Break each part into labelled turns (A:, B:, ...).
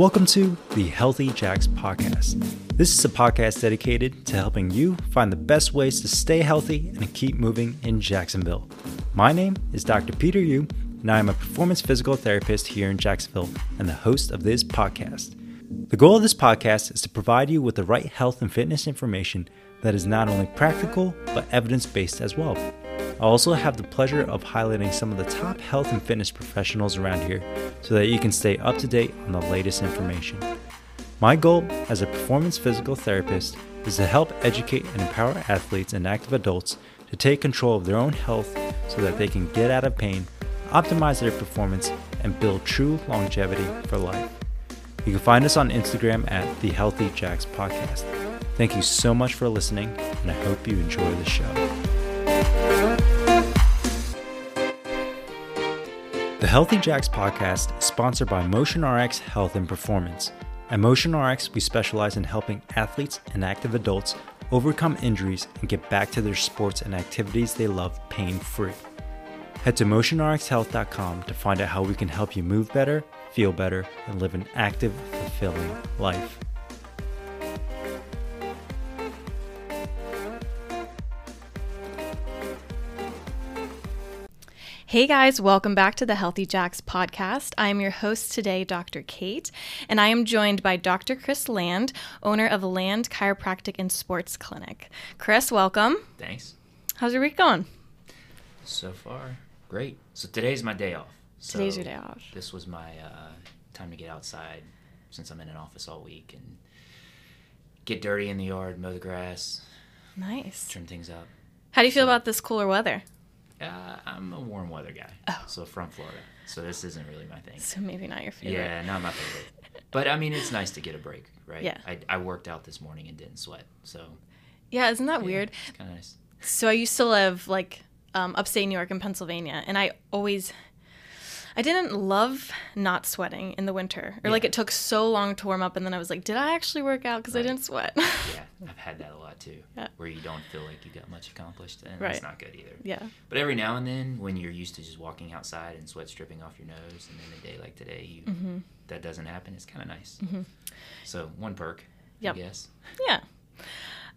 A: Welcome to the Healthy Jax podcast. This is a podcast dedicated to helping you find the best ways to stay healthy and keep moving in Jacksonville. My name is Dr. Peter Yu, and I am a performance physical therapist here in Jacksonville and the host of this podcast. The goal of this podcast is to provide you with the right health and fitness information that is not only practical but evidence based as well. I also have the pleasure of highlighting some of the top health and fitness professionals around here so that you can stay up to date on the latest information. My goal as a performance physical therapist is to help educate and empower athletes and active adults to take control of their own health so that they can get out of pain, optimize their performance, and build true longevity for life. You can find us on Instagram at the Healthy Jax Podcast. Thank you so much for listening, and I hope you enjoy the show. The Healthy Jax podcast is sponsored by MotionRx Health and Performance. At MotionRx, we specialize in helping athletes and active adults overcome injuries and get back to their sports and activities they love pain free. Head to motionrxhealth.com to find out how we can help you move better, feel better, and live an active, fulfilling life.
B: Hey guys, welcome back to the Healthy Jax podcast. I am your host today, Dr. Kate, and I am joined by Dr. Chris Land, owner of Land Chiropractic and Sports Clinic. Chris, welcome.
C: Thanks.
B: How's your week going?
C: So far, great. So today's my day off. So
B: Today's your day off.
C: This was my uh, time to get outside since I'm in an office all week and get dirty in the yard, mow the grass,
B: Nice.
C: trim things up.
B: How do you feel about this cooler weather?
C: Uh, I'm a warm weather guy.
B: Oh.
C: So from Florida. So this isn't really my thing.
B: So maybe not your favorite.
C: Yeah, not my favorite. But I mean, it's nice to get a break, right?
B: Yeah.
C: I, I worked out this morning and didn't sweat. So
B: Yeah, isn't that
C: yeah,
B: weird?
C: It's kind of nice.
B: So I used to live like um, upstate New York and Pennsylvania, and I always, I didn't love not sweating in the winter, or like it took so long to warm up, and then I was like, did I actually work out because I didn't sweat?
C: Yeah, I've had that a lot too.
B: Yeah.
C: Where you don't feel like you got much accomplished, and
B: Right.
C: that's not good either.
B: yeah.
C: But every now and then, when you're used to just walking outside and sweat dripping off your nose, and then a day like today, you
B: Mm-hmm.
C: that doesn't happen, it's kind of nice. So one perk,
B: Yep.
C: I guess.
B: Yeah.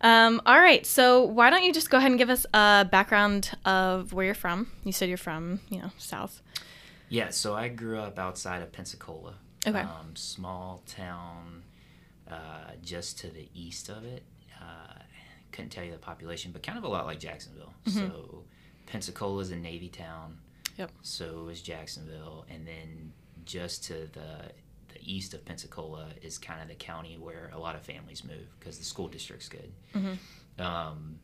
B: Um, all right. So why don't you just go ahead and give us a background of where you're from? You said you're from, you know, South.
C: Yeah. So I grew up outside of Pensacola.
B: Okay.
C: Um, small town, uh, just to the east of it. Uh, couldn't tell you the population, but kind of a lot like Jacksonville. So Pensacola is a Navy town.
B: Yep.
C: So is Jacksonville, and then just to the the east of Pensacola is kind of the county where a lot of families move because the school district's good. Um,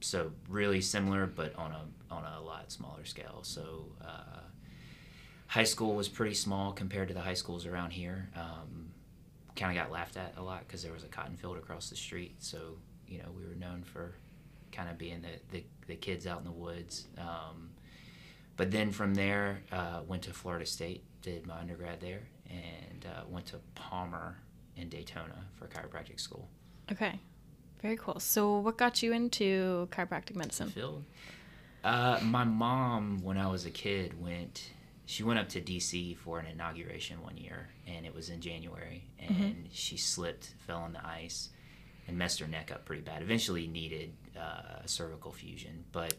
C: so really similar, but on a on a lot smaller scale. So uh, high school was pretty small compared to the high schools around here. Um, kind of got laughed at a lot because there was a cotton field across the street. So you know we were known for kind of being the, the, the kids out in the woods. Um, but then from there, uh, went to Florida State, did my undergrad there, and uh, went to Palmer in Daytona for chiropractic school.
B: Okay. Very cool. So what got you into chiropractic medicine?
C: Field. Uh, my mom, when I was a kid, went. She went up to DC for an inauguration one year, and it was in January, and she slipped, fell on the ice, and messed her neck up pretty bad. Eventually, needed uh, a cervical fusion, but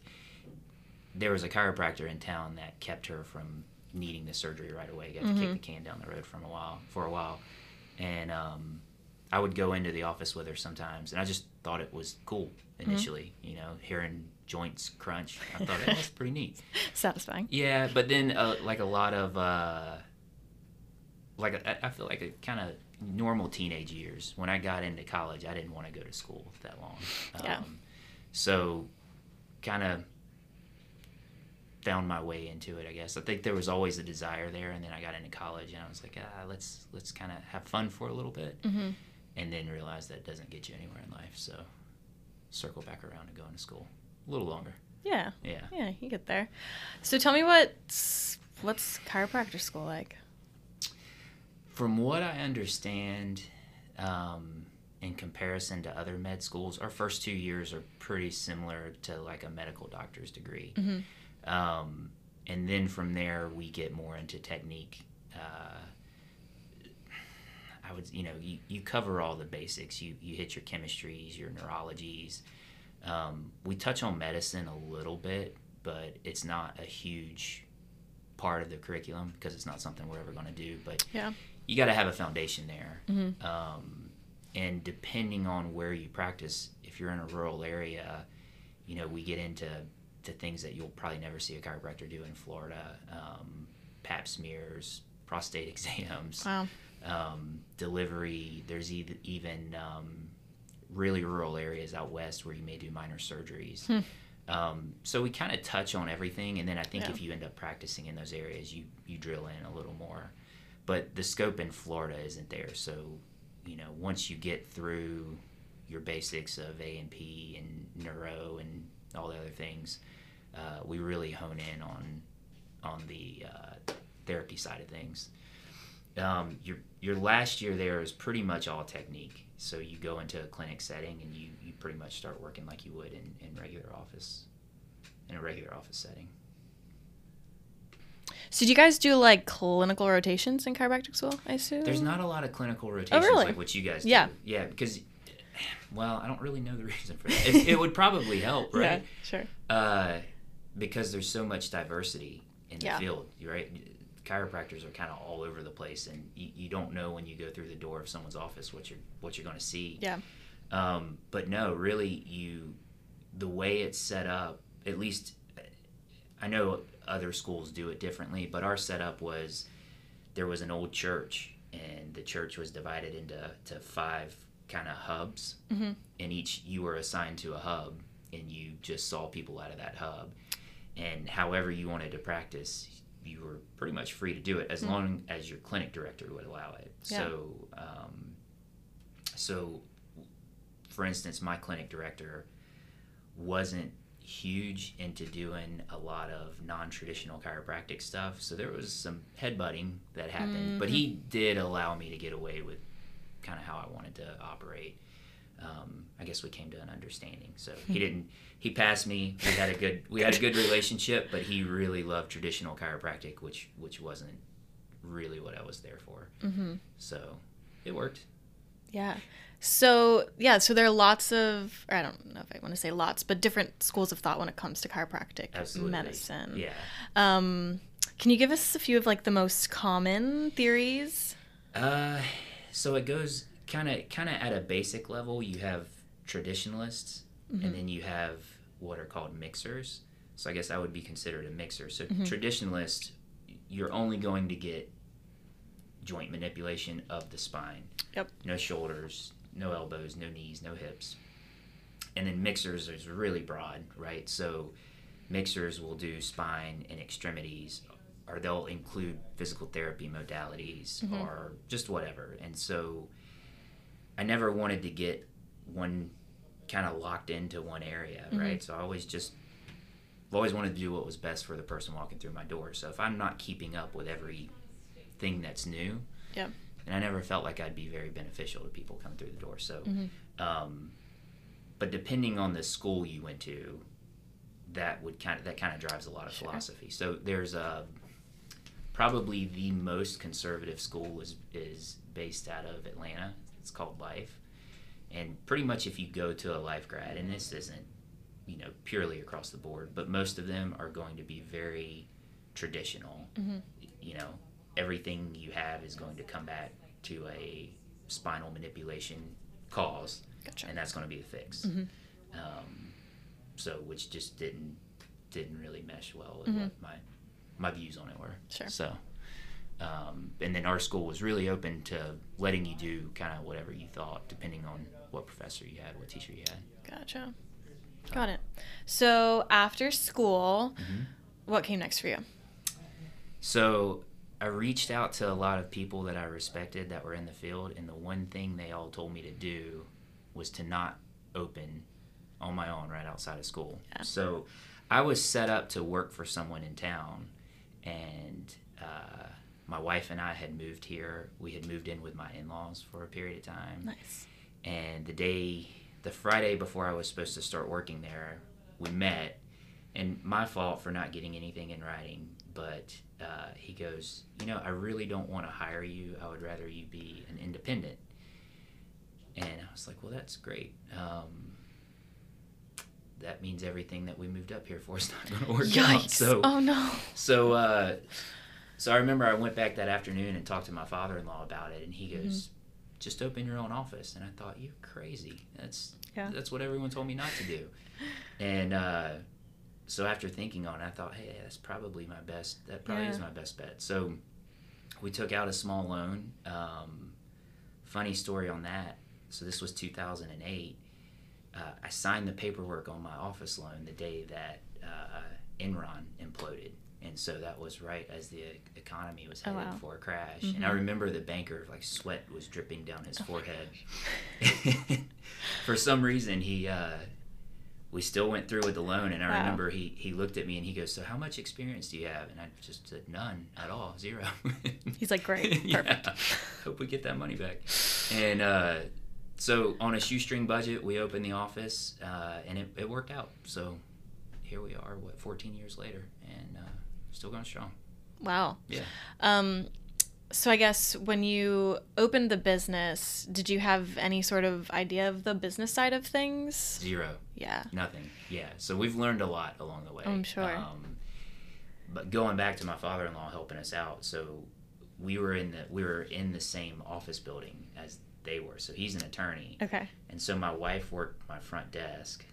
C: there was a chiropractor in town that kept her from needing the surgery right away. Got to kick the can down the road from a while for a while, and um, I would go into the office with her sometimes, and I just thought it was cool initially. You know, hearing joints crunch, I thought that was pretty neat.
B: Satisfying.
C: Yeah, but then uh, like a lot of uh, like I, I feel like a kind of normal teenage years. When I got into college, I didn't want to go to school that long.
B: Yeah.
C: Um, so, kind of found my way into it. I guess I think there was always a desire there, and then I got into college, and I was like, ah, let's let's kind of have fun for a little bit,
B: Mm-hmm.
C: and then realize that doesn't get you anywhere in life. So, circle back around and going to school a little longer.
B: Yeah.
C: Yeah.
B: Yeah, you get there. So tell me what's what's chiropractor school like?
C: From what I understand, um, in comparison to other med schools, our first two years are pretty similar to like a medical doctor's degree. Um, and then from there, we get more into technique. Uh, I would, you know, you, you cover all the basics. You you hit your chemistries, your neurologies. Um, we touch on medicine a little bit, but it's not a huge part of the curriculum because it's not something we're ever going to do. But
B: Yeah.
C: you got to have a foundation there.
B: Mhm.
C: Um, and depending on where you practice, if you're in a rural area, you know, we get into to things that you'll probably never see a chiropractor do in Florida. Um, pap smears, prostate exams,
B: Wow.
C: um, delivery. There's even, even um, really rural areas out west where you may do minor surgeries.
B: Hmm.
C: Um, so we kind of touch on everything, and then I think
B: Yeah.
C: if you end up practicing in those areas, you you drill in a little more. But the scope in Florida isn't there, so you know once you get through your basics of A and P and neuro and all the other things, uh, we really hone in on on the uh, therapy side of things. Um, your your last year there is pretty much all technique. So you go into a clinic setting and you, you pretty much start working like you would in, in regular office, in a regular office setting.
B: So do you guys do like clinical rotations in chiropractic school? I assume
C: There's not a lot of clinical rotations
B: really?
C: like what you guys do.
B: Yeah.
C: Yeah, because, well, I don't really know the reason for that. It, it would probably help, right?
B: Yeah, sure.
C: Uh, because there's so much diversity in the
B: Yeah.
C: field, right? Chiropractors are kind of all over the place, and you, you don't know when you go through the door of someone's office what you're what you're going to see.
B: Yeah.
C: Um, but no, really, you the way it's set up. At least, I know other schools do it differently, but our setup was there was an old church, and the church was divided into to five kind of hubs,
B: Mhm.
C: and each you were assigned to a hub, and you just saw people out of that hub, and however you wanted to practice. You were pretty much free to do it as
B: Mm.
C: long as your clinic director would allow it.
B: Yeah.
C: So, um, so for instance, my clinic director wasn't huge into doing a lot of non-traditional chiropractic stuff so there was some headbutting that happened but he did allow me to get away with kind of how i wanted to operate um, i guess we came to an understanding so he didn't he passed me we had a good we had a good relationship but he really loved traditional chiropractic which which wasn't really what i was there for
B: Mm-hmm.
C: so it worked
B: Yeah. So yeah, so there are lots of, or I don't know if I want to say lots, but different schools of thought when it comes to chiropractic
C: absolutely
B: medicine.
C: yeah
B: Um, can you give us a few of like the most common theories?
C: Uh, so it goes kind of kind of at a basic level. You have traditionalists, and mm-hmm. then you have what are called mixers. So I guess I would be considered a mixer. So mm-hmm. traditionalist, you're only going to get joint manipulation of the spine.
B: Yep.
C: No shoulders, no elbows, no knees, no hips. And then mixers is really broad, right? So mixers will do spine and extremities or they'll include physical therapy modalities mm-hmm. or just whatever. And so I never wanted to get one kind of locked into one area, right? So I always just I've always wanted to do what was best for the person walking through my door. So if I'm not keeping up with everything that's new,
B: Yep.
C: and I never felt like I'd be very beneficial to people coming through the door. So, um, but depending on the school you went to, that would kind of that kind of drives a lot of
B: Sure.
C: philosophy. So there's a probably the most conservative school is is based out of Atlanta. It's called Life, and pretty much if you go to a Life grad, and this isn't you know purely across the board, but most of them are going to be very traditional. Mm-hmm. You know, everything you have is going to come back to a spinal manipulation cause,
B: Gotcha.
C: and that's going to be the fix. Mm-hmm. Um, so, which just didn't didn't really mesh well with mm-hmm. what my my views on it were.
B: Sure.
C: So, um, and then our school was really open to letting you do kind of whatever you thought, depending on what professor you had, what teacher you had.
B: Gotcha. Got it. So after school,
C: Mm-hmm.
B: what came next for you?
C: So I reached out to a lot of people that I respected that were in the field, and the one thing they all told me to do was to not open on my own right outside of school.
B: Yeah.
C: So I was set up to work for someone in town, and uh, my wife and I had moved here. We had moved in with my in laws for a period of time
B: Nice.
C: and the day the friday before i was supposed to start working there we met and my fault for not getting anything in writing but uh, he goes, you know, I really don't want to hire you. I would rather you be an independent. And I was like, well, that's great. Um, that means everything that we moved up here for is not going to work
B: Yikes.
C: out. So,
B: oh no.
C: so, uh, so I remember I went back that afternoon and talked to my father-in-law about it, and he goes,
B: Mm-hmm.
C: "Just open your own office." And I thought, "You're crazy. That's
B: Yeah.
C: that's what everyone told me not to do." And uh, so after thinking on it, I thought, "Hey, that's probably my best. That probably
B: Yeah.
C: is my best bet." So we took out a small loan. Um, funny story on that. So this was 2008. Uh, I signed the paperwork on my office loan the day that uh, Enron imploded, and so that was right as the e- economy was
B: Oh, wow.
C: for a crash. And I
B: Mhm.
C: remember the banker, like sweat was dripping down his
B: Oh
C: forehead. for some reason, he uh, we still went through with the loan, and I
B: Wow.
C: remember he he looked at me and he goes, "So how much experience do you have?" And I just said, "None at all, zero.
B: He's like, "Great,
C: yeah.
B: perfect."
C: Hope we get that money back. And uh, so on a shoestring budget, we opened the office, uh, and it, it worked out. So here we are, what, 14 years later, and uh, still going strong.
B: Wow.
C: Yeah.
B: Um, so I guess when you opened the business, did you have any sort of idea of the business side of things?
C: Zero.
B: Yeah.
C: Nothing. Yeah. So we've learned a lot along the way.
B: I'm sure.
C: Um, but going back to my father-in-law helping us out, so we were in the we were in the same office building as they were. So he's an attorney,
B: Okay.
C: and so my wife worked my front desk,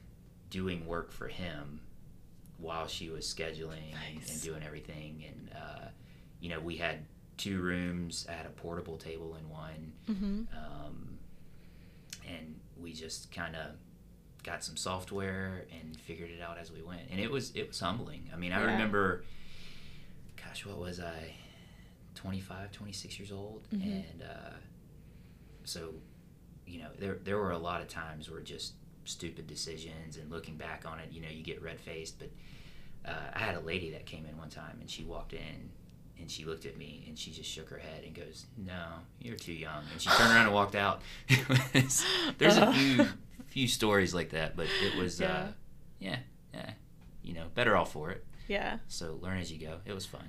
C: doing work for him, while she was scheduling and,
B: Nice.
C: and doing everything. And uh, you know, we had two rooms. I had a portable table in one
B: Mm-hmm.
C: um, and we just kind of got some software and figured it out as we went and it was it was humbling i mean i
B: Yeah.
C: remember gosh what was i 25 26 years old
B: Mhm.
C: and uh, so you know there there were a lot of times where just stupid decisions and looking back on it you know you get red faced but uh, i had a lady that came in one time and she walked in and she looked at me and she just shook her head and goes no you're too young and she turned around and walked out was- there's a
B: Uh.
C: few few stories like that but it was
B: Yeah.
C: uh yeah yeah you know better off for it
B: Yeah.
C: so learn as you go it was fun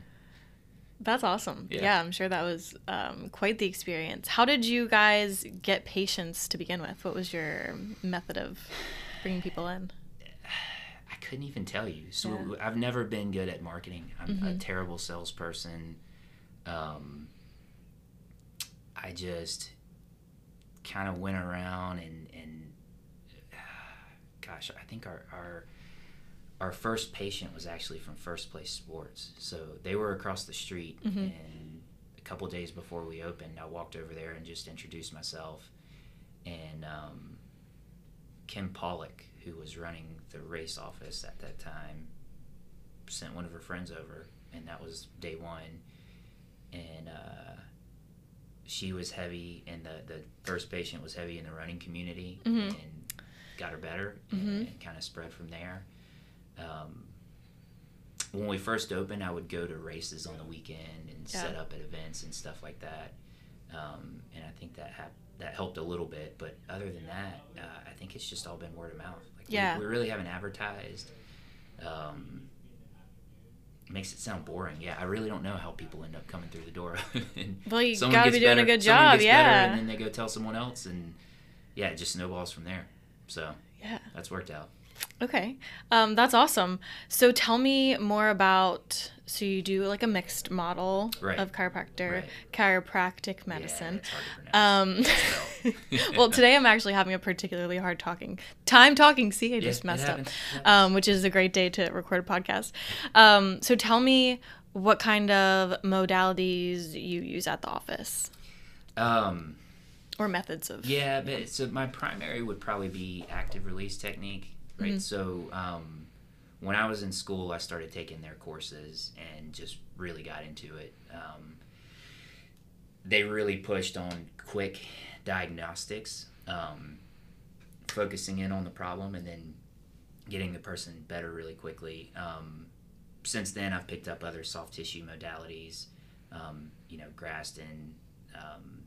B: That's awesome.
C: Yeah.
B: Yeah, I'm sure that was um, quite the experience. How did you guys get patients to begin with? What was your method of bringing people in?
C: I couldn't even tell you. So
B: Yeah.
C: I've never been good at marketing. I'm a
B: Mhm.
C: terrible salesperson. Um, I just kind of went around and and gosh, I think our our our first patient was actually from First Place Sports. So they were across the street,
B: Mhm.
C: and a couple days before we opened, I walked over there and just introduced myself. And um, Kim Pollock, who was running the race office at that time, sent one of her friends over, and that was day one. And uh, she was heavy, and the, the first patient was heavy in the running community,
B: Mhm.
C: and got her better,
B: Mhm.
C: and, and kind of spread from there. Um, when we first opened, I would go to races on the weekend and
B: Yeah.
C: set up at events and stuff like that. Um, and I think that that helped a little bit. But other than that, uh, I think it's just all been word of mouth. Like we-
B: Yeah.
C: we, really haven't advertised. Um, makes it sound boring. Yeah, I really don't know how people end up coming through the door. and
B: Well, you gotta be doing a good job, yeah.
C: and then they go tell someone else, and yeah, it just snowballs from there. So
B: Yeah.
C: that's worked out.
B: Okay. Um, that's awesome. So tell me more about. So you do like a mixed model
C: Right.
B: of chiropractor,
C: Right.
B: chiropractic medicine.
C: Yeah, it's hard to pronounce.
B: Um, well, today I'm actually having a particularly hard talking time talking. See, I
C: Yeah,
B: just messed up.
C: happens. It happens.
B: Um, which is a great day to record a podcast. Um, so tell me what kind of modalities you use at the office
C: Um,
B: or methods of.
C: yeah, but so my primary would probably be active release technique, right?
B: Mhm.
C: So um, when I was in school, I started taking their courses and just really got into it. Um, they really pushed on quick diagnostics, um, focusing in on the problem and then getting the person better really quickly. Um, since then, I've picked up other soft tissue modalities, um, you know, Graston, um,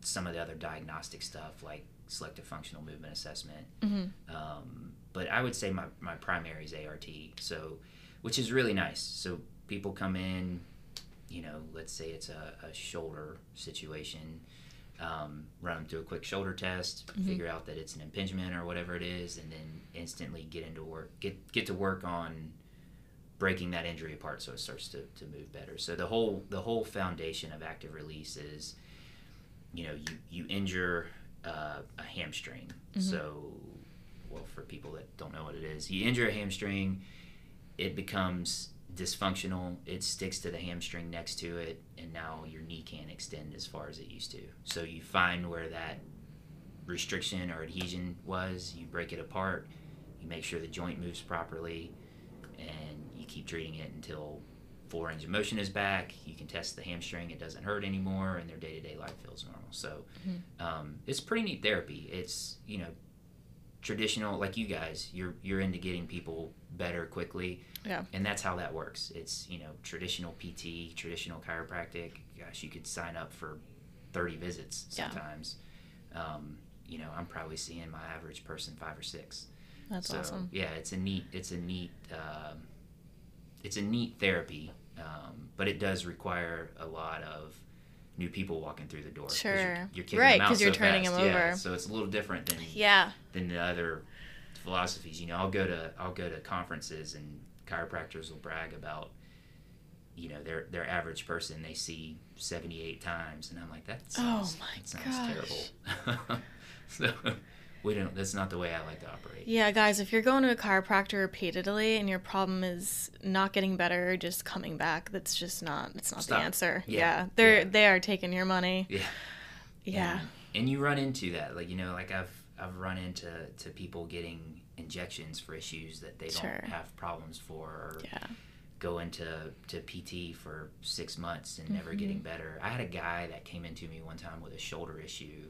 C: some of the other diagnostic stuff like selective functional movement assessment.
B: Mhm.
C: Um, but I would say my, my primary is ART, so which is really nice. So people come in, you know, let's say it's a, a shoulder situation, um, run them through a quick shoulder test,
B: Mm-hmm.
C: figure out that it's an impingement or whatever it is, and then instantly get into work, get get to work on breaking that injury apart so it starts to, to move better. So the whole the whole foundation of active release is, you know, you you injure uh, a hamstring. So, well, for people that don't know what it is, you injure a hamstring, it becomes dysfunctional. It sticks to the hamstring next to it, and now your knee can't extend as far as it used to. So you find where that restriction or adhesion was, you break it apart, you make sure the joint moves properly, and you keep treating it until full range of motion is back. You can test the hamstring; it doesn't hurt anymore, and their day to day life feels normal. So um, it's pretty neat therapy. It's you know traditional like you guys. You're you're into getting people better quickly,
B: Yeah.
C: and that's how that works. It's you know traditional PT, traditional chiropractic. Gosh, you could sign up for thirty visits
B: Yeah.
C: sometimes. Um, you know, I'm probably seeing my average person five or six.
B: That's
C: So
B: awesome.
C: yeah, it's a neat, it's a neat, um, it's a neat therapy, um, but it does require a lot of new people walking through the door.
B: Sure.
C: you're, you're kicking
B: Right, because you're turning
C: fast.
B: them
C: Yeah,
B: over.
C: so it's a little different than
B: Yeah.
C: than the other philosophies. You know, I'll go to I'll go to conferences and chiropractors will brag about you know their their average person they see 78 times and I'm like that
B: Oh
C: sounds,
B: my
C: that sounds
B: gosh.
C: terrible. so we don't that's not the way I like to operate.
B: Yeah, guys, if you're going to a chiropractor repeatedly and your problem is not getting better, just coming back, that's just not it's not
C: Stop.
B: the answer.
C: Yeah.
B: Yeah. They're
C: Yeah.
B: they are taking your money.
C: Yeah.
B: Yeah.
C: And, and you run into that, like you know, like I've I've run into to people getting injections for issues that they don't have problems for, or
B: Yeah.
C: go into to PT for six months and
B: Mm-hmm.
C: never getting better. I had a guy that came into me one time with a shoulder issue,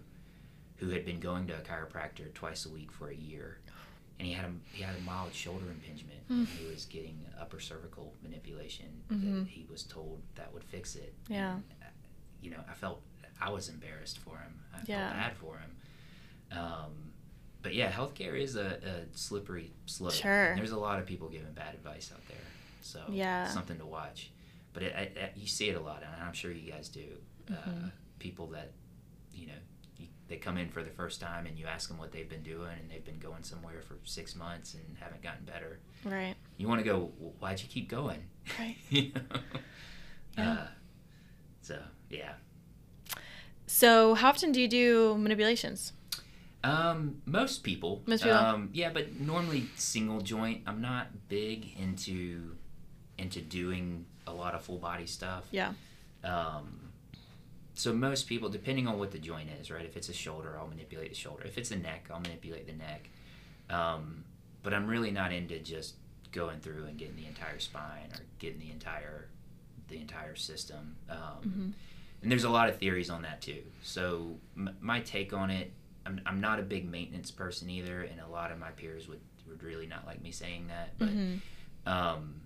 C: who had been going to a chiropractor twice a week for a year, and he had a he had a mild shoulder impingement.
B: Mm.
C: And he was getting upper cervical manipulation
B: Mhm.
C: that he was told that would fix it.
B: Yeah.
C: And, uh, you know, I felt I was embarrassed for him. I
B: Yeah.
C: felt bad for him. Um, but yeah, healthcare is a, a slippery slope.
B: Sure.
C: There's a lot of people giving bad advice out there. So
B: Yeah.
C: something to watch. But it, it, it- you see it a lot, and I'm sure you guys do. Uh,
B: Mhm.
C: people that, you know, they come in for the first time, and you ask them what they've been doing, and they've been going somewhere for six months and haven't gotten better.
B: Right.
C: You want to go, "Well, why'd you keep going?
B: Right.
C: you know?
B: Yeah.
C: Uh, so yeah.
B: So, how often do you do manipulations?
C: Um, most people.
B: Most people.
C: Um, yeah, but normally single joint. I'm not big into into doing a lot of full body stuff.
B: Yeah.
C: Um, so most people, depending on what the joint is, right? If it's a shoulder, I'll manipulate the shoulder. If it's a neck, I'll manipulate the neck. Um, but I'm really not into just going through and getting the entire spine or getting the entire the entire system. Um,
B: Mhm.
C: And there's a lot of theories on that too. So m- my take on it, I'm, I'm not a big maintenance person either, and a lot of my peers would would really not like me saying that. But
B: Mhm.
C: um,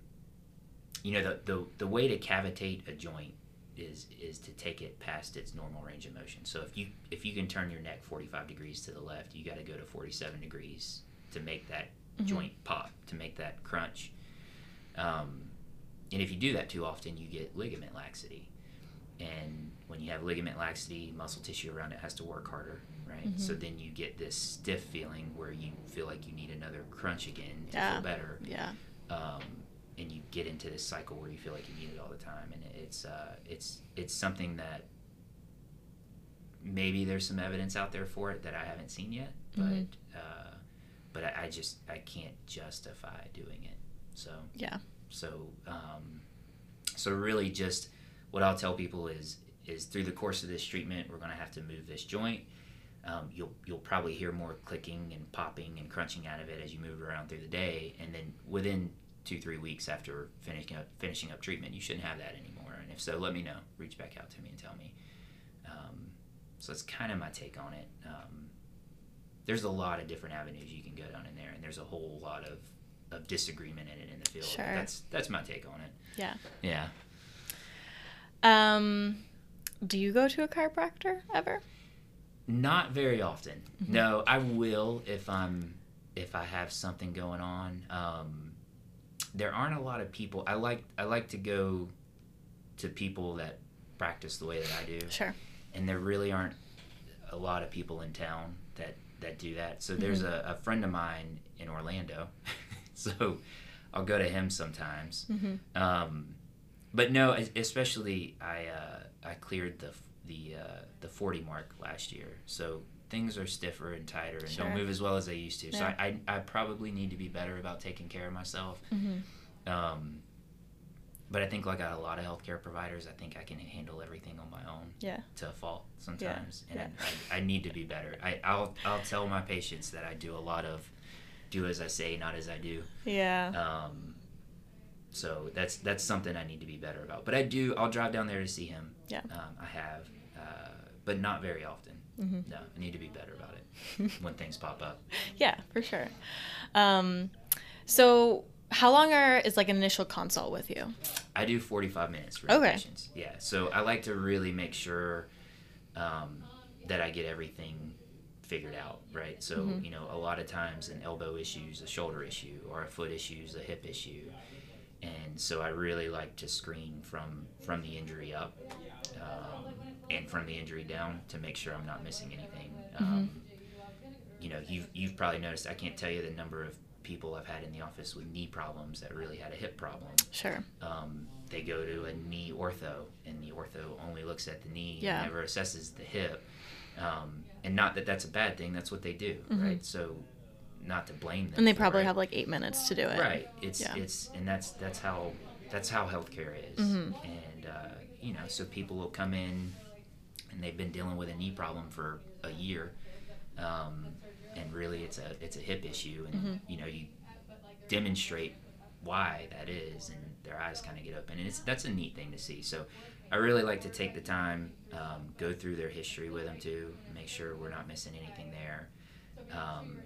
C: you know the, the the way to cavitate a joint is is to take it past its normal range of motion. So if you if you can turn your neck 45 degrees to the left, you got to go to 47 degrees to make that
B: Mhm.
C: joint pop, to make that crunch. Um, and if you do that too often, you get ligament laxity. And when you have ligament laxity, muscle tissue around it has to work harder, right?
B: Mhm.
C: So then you get this stiff feeling where you feel like you need another crunch again to
B: Yeah.
C: feel better
B: Yeah.
C: um, and you get into this cycle where you feel like you need it all the time, and it's uh, it's it's something that maybe there's some evidence out there for it that I haven't seen yet, but
B: Mhm.
C: uh, but I, I just I can't justify doing it. So
B: Yeah.
C: so um, so really just what I'll tell people is is through the course of this treatment we're going to have to move this joint. Um, you'll you'll probably hear more clicking and popping and crunching out of it as you move around through the day, and then within two three weeks after finishing up finishing up treatment, you shouldn't have that anymore. And if so, let me know. Reach back out to me and tell me. Um, so that's kind of my take on it. Um, there's a lot of different avenues you can go down in there, and there's a whole lot of, of disagreement in it in the field.
B: Sure.
C: That's that's my take on it.
B: Yeah.
C: Yeah.
B: Um, do you go to a chiropractor ever?
C: Not very often.
B: Mm-hmm.
C: No, I will if I'm if I have something going on. Um, there aren't a lot of people. I like I like to go to people that practice the way that I do,
B: Sure.
C: and there really aren't a lot of people in town that that do that. So there's
B: Mm-hmm.
C: a, a friend of mine in Orlando, so I'll go to him sometimes.
B: Mm-hmm.
C: Um, but no, especially I uh, I cleared the the uh, the 40 mark last year, so things are stiffer and tighter and
B: Sure.
C: don't move as well as they used to. So I, I I probably need to be better about taking care of myself.
B: Mm-hmm.
C: Um, but I think like a lot of healthcare providers, I think I can handle everything on my own
B: Yeah.
C: to a fault sometimes, and
B: yeah.
C: I, I, I need to be better. I, I'll I'll tell my patients that I do a lot of do as I say, not as I do.
B: Yeah.
C: Um, so that's that's something I need to be better about. But I do. I'll drive down there to see him.
B: Yeah.
C: Um, I have, uh, but not very often.
B: Mhm.
C: No, I need to be better about it when things pop up.
B: Yeah, for sure. Um, so how long are is like an initial consult with you?
C: I do 45 minutes for
B: Okay.
C: patients. Yeah. So I like to really make sure um, that I get everything figured out, right? So,
B: Mhm.
C: you know, a lot of times an elbow issues, a shoulder issue, or a foot issues, a hip issue. And so I really like to screen from from the injury up um, and from the injury down to make sure I'm not missing anything. Um, you know, you've, you've probably noticed, I can't tell you the number of people I've had in the office with knee problems that really had a hip problem
B: Sure.
C: um, they go to a knee ortho, and the ortho only looks at the knee
B: Yeah.
C: and never assesses the hip. Um, and not that that's a bad thing; that's what they do,
B: Mhm.
C: right? So, not to blame them.
B: And they probably
C: it.
B: have like eight minutes to do it.
C: right. It's
B: Yeah.
C: it's and that's that's how that's how healthcare is.
B: Mhm.
C: And uh, you know, so people will come in, and they've been dealing with a knee problem for a year, um, and really it's a it's a hip issue, and
B: Mhm.
C: you know you demonstrate why that is and their eyes kind of get open and it's that's a neat thing to see so i really like to take the time um, go through their history with them too make sure we're not missing anything there um,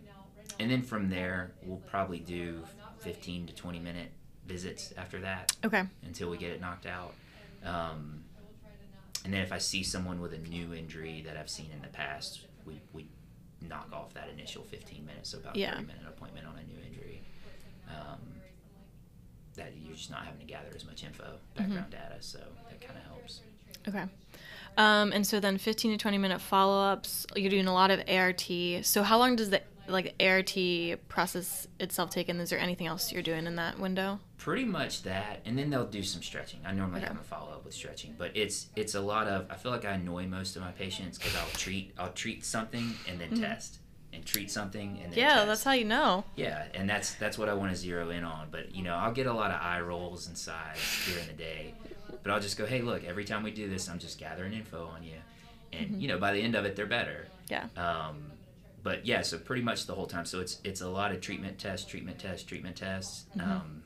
C: and then from there we'll probably do 15 to 20 minute visits after that
B: Okay.
C: until we get it knocked out um, and then if i see someone with a new injury that i've seen in the past we, we knock off that initial 15 minutes so about a
B: Yeah.
C: 30 minute appointment on a new injury um, that you're just not having to gather as much info background data so that kind of helps
B: Okay. Um, and so then 15 to 20 minute follow ups. You're doing a lot of ART. So how long does the like ART process itself taken? Is there anything else you're doing in that window?
C: pretty much that and then they'll do some stretching i normally
B: Okay.
C: have a follow-up with stretching but it's it's a lot of i feel like i annoy most of my patients because i'll treat i'll treat something and then
B: Mhm.
C: test and treat something and then
B: Yeah,
C: test.
B: that's how you know.
C: Yeah, and that's that's what I want to zero in on. But you know, I'll get a lot of eye rolls and sighs during the day. But I'll just go, hey, look, every time we do this, I'm just gathering info on you, and
B: Mhm.
C: you know, by the end of it, they're better.
B: Yeah.
C: Um, but yeah, so pretty much the whole time. So it's it's a lot of treatment tests, treatment tests, treatment tests.
B: Mhm.
C: Um,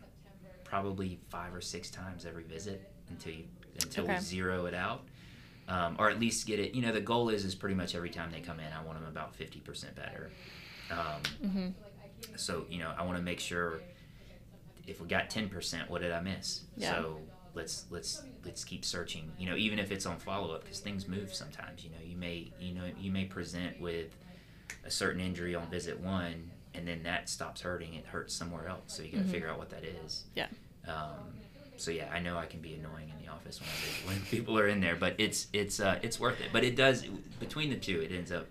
C: probably five or six times every visit until you until
B: Okay.
C: we zero it out. Um, or at least get it. You know, the goal is is pretty much every time they come in, I want them about fifty percent better. Um,
B: Mm-hmm.
C: so you know, I want to make sure if we got ten percent, what did I miss?
B: Yeah.
C: So let's let's let's keep searching. You know, even if it's on follow up, because things move sometimes. You know, you may you know you may present with a certain injury on visit one, and then that stops hurting. It hurts somewhere else. So you got to
B: Mhm.
C: figure out what that is.
B: Yeah.
C: Um, so yeah, I know I can be annoying in the office when I, when people are in there, but it's it's uh, it's worth it. But it does between the two, it ends up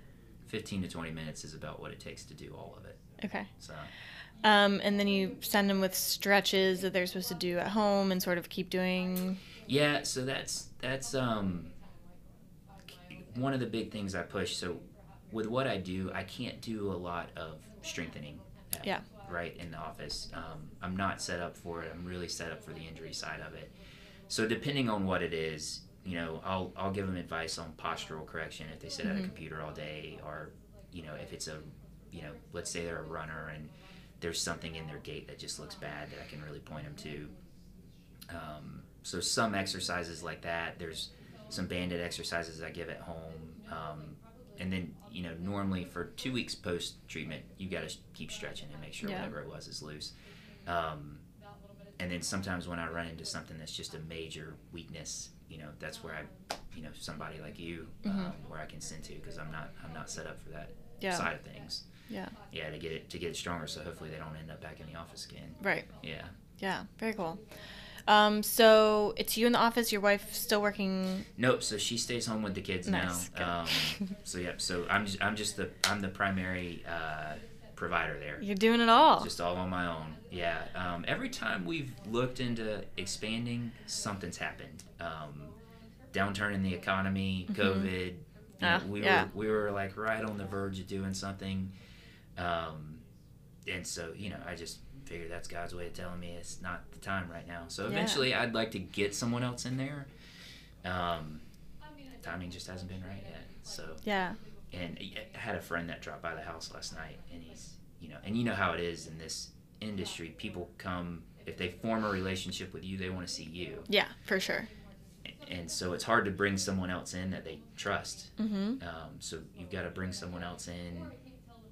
C: fifteen to twenty minutes is about what it takes to do all of it.
B: Okay.
C: So.
B: Um, and then you send them with stretches that they're supposed to do at home and sort of keep doing.
C: Yeah, so that's that's um one of the big things I push. So with what I do, I can't do a lot of strengthening. at-
B: Yeah.
C: Right in the office, um, I'm not set up for it. I'm really set up for the injury side of it. So depending on what it is, you know, I'll I'll give them advice on postural correction if they sit at a
B: Mhm.
C: computer all day, or you know, if it's a, you know, let's say they're a runner and there's something in their gait that just looks bad that I can really point them to. Um, so some exercises like that. There's some banded exercises I give at home. Um, and then you know normally for two weeks post treatment you got to keep stretching and make sure
B: Yeah.
C: whatever it was is loose. Um, and then sometimes when I run into something that's just a major weakness, you know that's where I, you know somebody like you, um,
B: Mhm.
C: where I can send to because I'm not I'm not set up for that
B: Yeah.
C: side of things.
B: Yeah.
C: Yeah, to get it to get it stronger, so hopefully they don't end up back in the office again.
B: Right.
C: Yeah.
B: Yeah, very cool. Um, so it's you in the office. Your wife still working.
C: Nope. So she stays home with the kids
B: Nice,
C: now. Um, so yeah. So I'm just, I'm just the I'm the primary uh, provider there.
B: You're doing it all.
C: Just all on my own. Yeah. Um, every time we've looked into expanding, something's happened. Um, downturn in the economy, COVID. You know,
B: Ah,
C: we
B: yeah.
C: were we were like right on the verge of doing something, um, and so you know I just figured that's God's way of telling me it's not the time right now. So
B: Yeah.
C: eventually I'd like to get someone else in there. Um, timing just hasn't been right yet. So
B: yeah.
C: and I I had a friend that dropped by the house last night, and he's, you know, and you know how it is in this industry. People come if they form a relationship with you, they want to see you,
B: Yeah, for sure.
C: and so it's hard to bring someone else in that they trust.
B: Mm-hmm.
C: Um, so you've got to bring someone else in,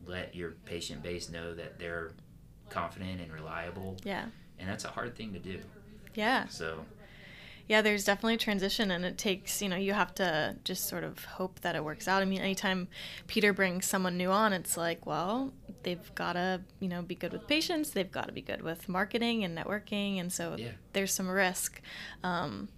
C: let your patient base know that they're confident and reliable,
B: Yeah.
C: and that's a hard thing to do.
B: Yeah.
C: So
B: Yeah, there's definitely a transition, and it takes, you know, you have to just sort of hope that it works out. I mean, anytime Peter brings someone new on, it's like, well, they've got to, you know, be good with patients, they've got to be good with marketing and networking, and so
C: Yeah.
B: there's some risk. Um,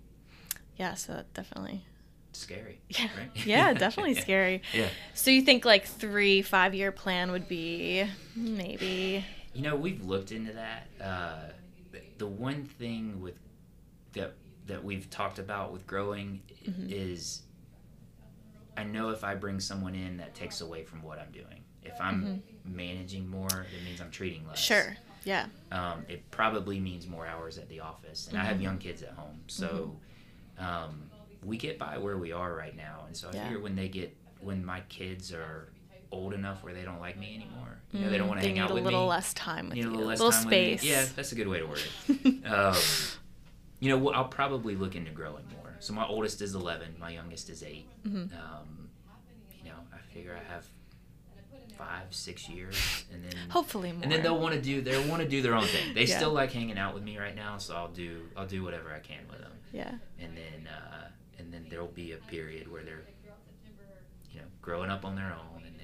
B: yeah, so that definitely.
C: scary.
B: Yeah,
C: Right?
B: yeah, definitely scary.
C: Yeah.
B: So you think like three, five year plan would be maybe?
C: You know, we've looked into that. Uh, the- one thing with that that we've talked about with growing
B: Mhm.
C: is I know if I bring someone in that takes away from what I'm doing. If I'm managing more, it means I'm treating less.
B: Sure. Yeah.
C: Um, it probably means more hours at the office, and I have
B: Mhm.
C: young kids at home, so um, we get by where we are right now. And so I
B: Yeah.
C: figure when they get when my kids are old enough where they don't like me anymore, you know, they don't want to
B: Mm, they
C: hang
B: need
C: out
B: a little less time with
C: need
B: you.
C: a little less
B: little space.
C: Yeah, that's a good way to word it. um, you know, I'll probably look into growing more. So my oldest is 11, my youngest is 8.
B: Mhm.
C: Um, you know, I figure I have five, six years, and then
B: Hopefully more.
C: and then they'll want to do they want to do their own thing. They
B: Yeah.
C: still like hanging out with me right now, so I'll do I'll do whatever I can with them.
B: Yeah.
C: And then uh, and then there'll be a period where they're you know growing up on their own, and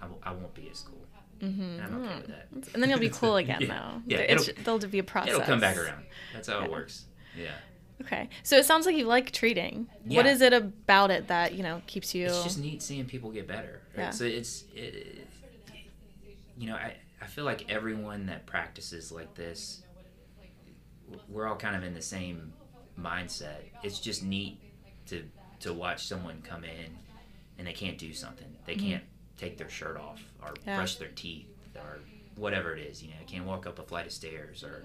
C: I, won't- be at school.
B: Mm-hmm.
C: And I'm okay with that.
B: And then you'll be cool again,
C: Yeah.
B: though.
C: Yeah,
B: It's,
C: it'll-
B: there'll be a process.
C: It'll come back around. That's how
B: Yeah.
C: it works. Yeah.
B: Okay. So it sounds like you like treating. What
C: Yeah.
B: is it about it that, you know, keeps you
C: It's just neat seeing people get better. Right?
B: Yeah.
C: So it's, it, you know, I, I feel like everyone that practices like this, we're all kind of in the same mindset. It's just neat to to watch someone come in and they can't do something. They
B: Mhm.
C: can't take their shirt off or
B: Yeah.
C: brush their teeth or whatever it is. You know, can't walk up a flight of stairs or,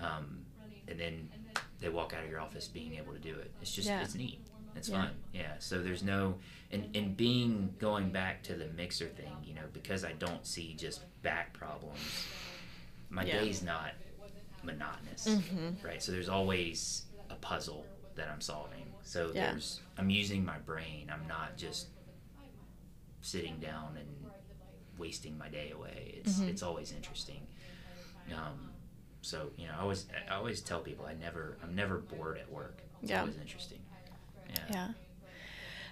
C: um, and then they walk out of your office being able to do it. It's just
B: Yeah.
C: it's neat. It's
B: Yeah.
C: fun. Yeah. So there's no and and being going back to the mixer thing, you know, because I don't see just back problems. My
B: Yeah.
C: day's not monotonous,
B: Mhm.
C: right? So there's always a puzzle that I'm solving. So there's I'm using my brain. I'm not just sitting down and wasting my day away. It's
B: Mhm.
C: it's always interesting. Um, so you know, I always I always tell people I never I'm never bored at work. It's
B: Yeah.
C: always interesting. Yeah.
B: Yeah.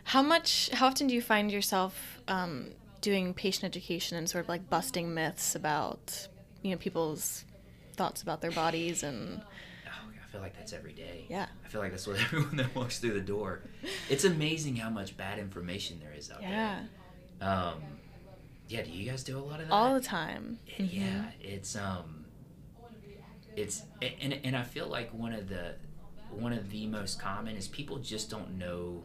B: How much, how often do you find yourself um, doing patient education and sort of like busting myths about, you know, people's thoughts about their bodies and,
C: Oh, I feel like that's every day.
B: yeah.
C: I feel like that's what everyone that walks through the door. It's amazing how much bad information there is out there.
B: Yeah.
C: there. Um, yeah. Do you guys do a lot of that?
B: All the time. Mhm.
C: Yeah, it's um, it's and and I feel like one of the one of the most common is people just don't know.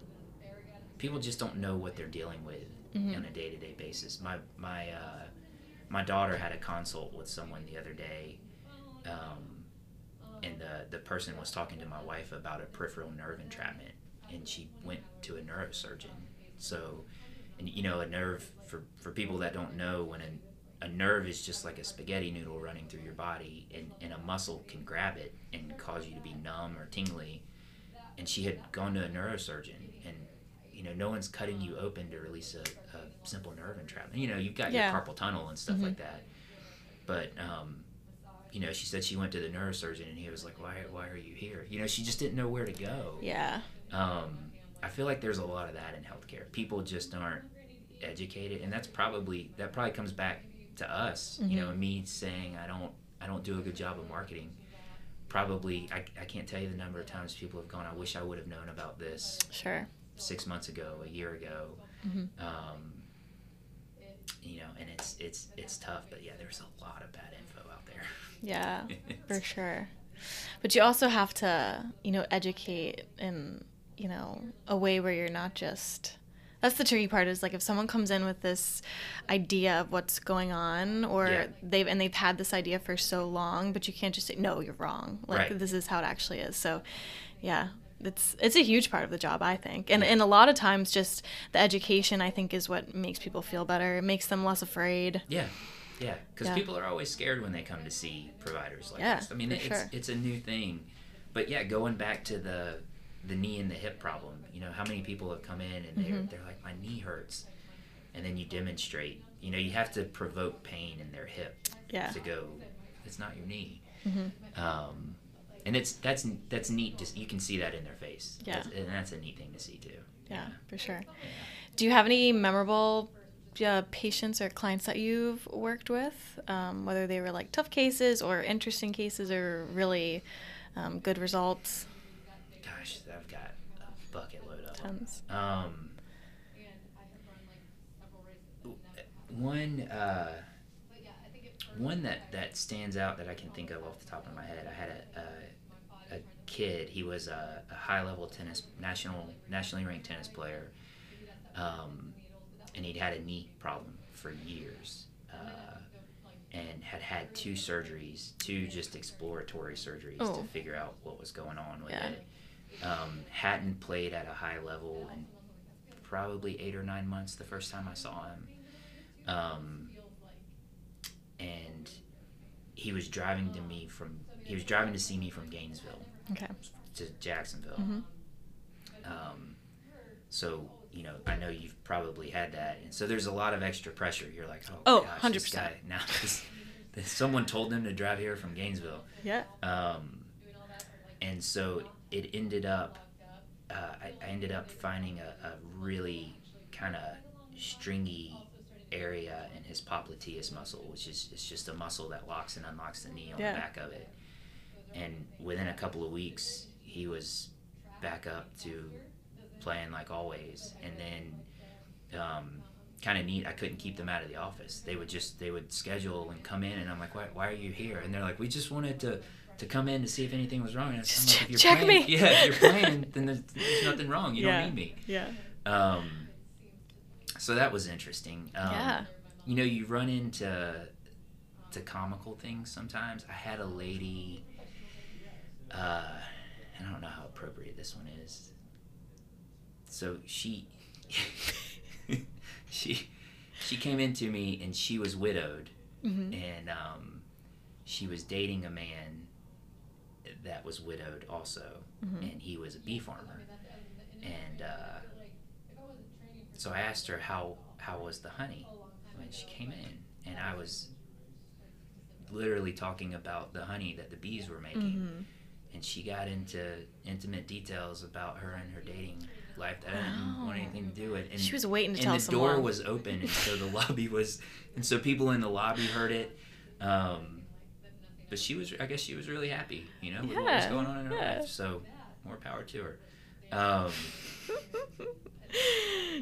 C: People just don't know what they're dealing with
B: Mhm.
C: on a day to day basis. My my uh, my daughter had a consult with someone the other day, um, and the the person was talking to my wife about a peripheral nerve entrapment, and she went to a neurosurgeon. So, and you know, a nerve for for people that don't know, when a a nerve is just like a spaghetti noodle running through your body, and, and a muscle can grab it and cause you to be numb or tingly. And she had gone to a neurosurgeon, and you know, no one's cutting you open to release a, a simple nerve entrapment. You know, you've got
B: Yeah.
C: your carpal tunnel and stuff
B: Mhm.
C: like that. But um, you know, she said she went to the neurosurgeon, and he was like, "Why, why are you here?" You know, she just didn't know where to go.
B: Yeah.
C: Um, I feel like there's a lot of that in healthcare. People just aren't educated, and that's probably that probably comes back to us. You know, me saying I don't I don't do a good job of marketing. probably I, I can't tell you the number of times people have gone. I wish I would have known about this
B: Sure.
C: six months ago, a year ago.
B: Mhm.
C: Um, you know, and it's it's it's tough, but yeah, there's a lot of bad info out there.
B: Yeah, for sure. But you also have to, you know, educate in, you know, a way where you're not just. That's the tricky part is like if someone comes in with this idea of what's going on, or
C: Yeah.
B: they've and they've had this idea for so long, but you can't just say no, you're wrong. Like
C: Right.
B: this is how it actually is. So, yeah, it's it's a huge part of the job, I think, and and a lot of times just the education I think is what makes people feel better. It makes them less afraid.
C: Yeah, yeah, because
B: Yeah.
C: people are always scared when they come to see providers like
B: Yeah,
C: this. I mean, it's
B: sure.
C: it's a new thing, but yeah, going back to the the knee and the hip problem. You know, how many people have come in and they're
B: Mhm.
C: they're like, my knee hurts, and then you demonstrate. You know, you have to provoke pain in their hip
B: Yeah.
C: to go. It's not your knee.
B: hmm
C: Um, and it's that's that's neat. Just you can see that in their face.
B: Yeah.
C: That's, and that's a neat thing to see too.
B: Yeah, for sure. Do you have any memorable uh, patients or clients that you've worked with, um, whether they were like tough cases or interesting cases or really um, good results?
C: Gosh, I've got a bucket load of them.
B: Tons.
C: Um, one uh, one that, that stands out that I can think of off the top of my head. I had a a, a kid. He was a, a high level tennis national nationally ranked tennis player, um, and he'd had a knee problem for years. Uh, and had had two surgeries, two just exploratory surgeries
B: Oh.
C: to figure out what was going on with
B: Yeah.
C: it. Um, hadn't played at a high level in probably eight or nine months the first time I saw him. Um, and he was driving to me from he was driving to see me from Gainesville
B: Okay.
C: to Jacksonville.
B: hmm
C: Um, so you know, I know you've probably had that, and so there's a lot of extra pressure. You're like, oh,
B: Oh,
C: gosh, this
B: 100%.
C: guy now. This, this, someone told them to drive here from Gainesville.
B: Yeah.
C: Um, and so it ended up, uh, I, I ended up finding a, a really kind of stringy area in his popliteus muscle, which is it's just a muscle that locks and unlocks the knee on
B: Yeah.
C: the back of it. And within a couple of weeks, he was back up to playing like always. And then, um, kind of neat. I couldn't keep them out of the office. They would just they would schedule and come in, and I'm like, why, why are you here? And they're like, we just wanted to to come in to see if anything was wrong. And I'm
B: Just
C: like,
B: check-
C: if you're
B: check
C: playing,
B: me.
C: Yeah, if you're playing, then there's, there's nothing wrong. You
B: yeah.
C: don't need me.
B: Yeah.
C: Um, so that was interesting. Um,
B: yeah.
C: You know, you run into to comical things sometimes. I had a lady. Uh, I don't know how appropriate this one is. So she, she, she came into me and she was widowed
B: hmm
C: and um, she was dating a man that was widowed also,
B: Mhm.
C: and he was a bee farmer. And uh, so I asked her how how was the honey when she came in, and I was literally talking about the honey that the bees were making,
B: hmm
C: and she got into intimate details about her and her dating life that I didn't want anything to do with. And
B: She was waiting to
C: and
B: tell
C: the
B: someone.
C: door was open and so the lobby was and so people in the lobby heard it um, but she was i guess she was really happy you know with what was going on in her
B: yeah.
C: life so more power to her um,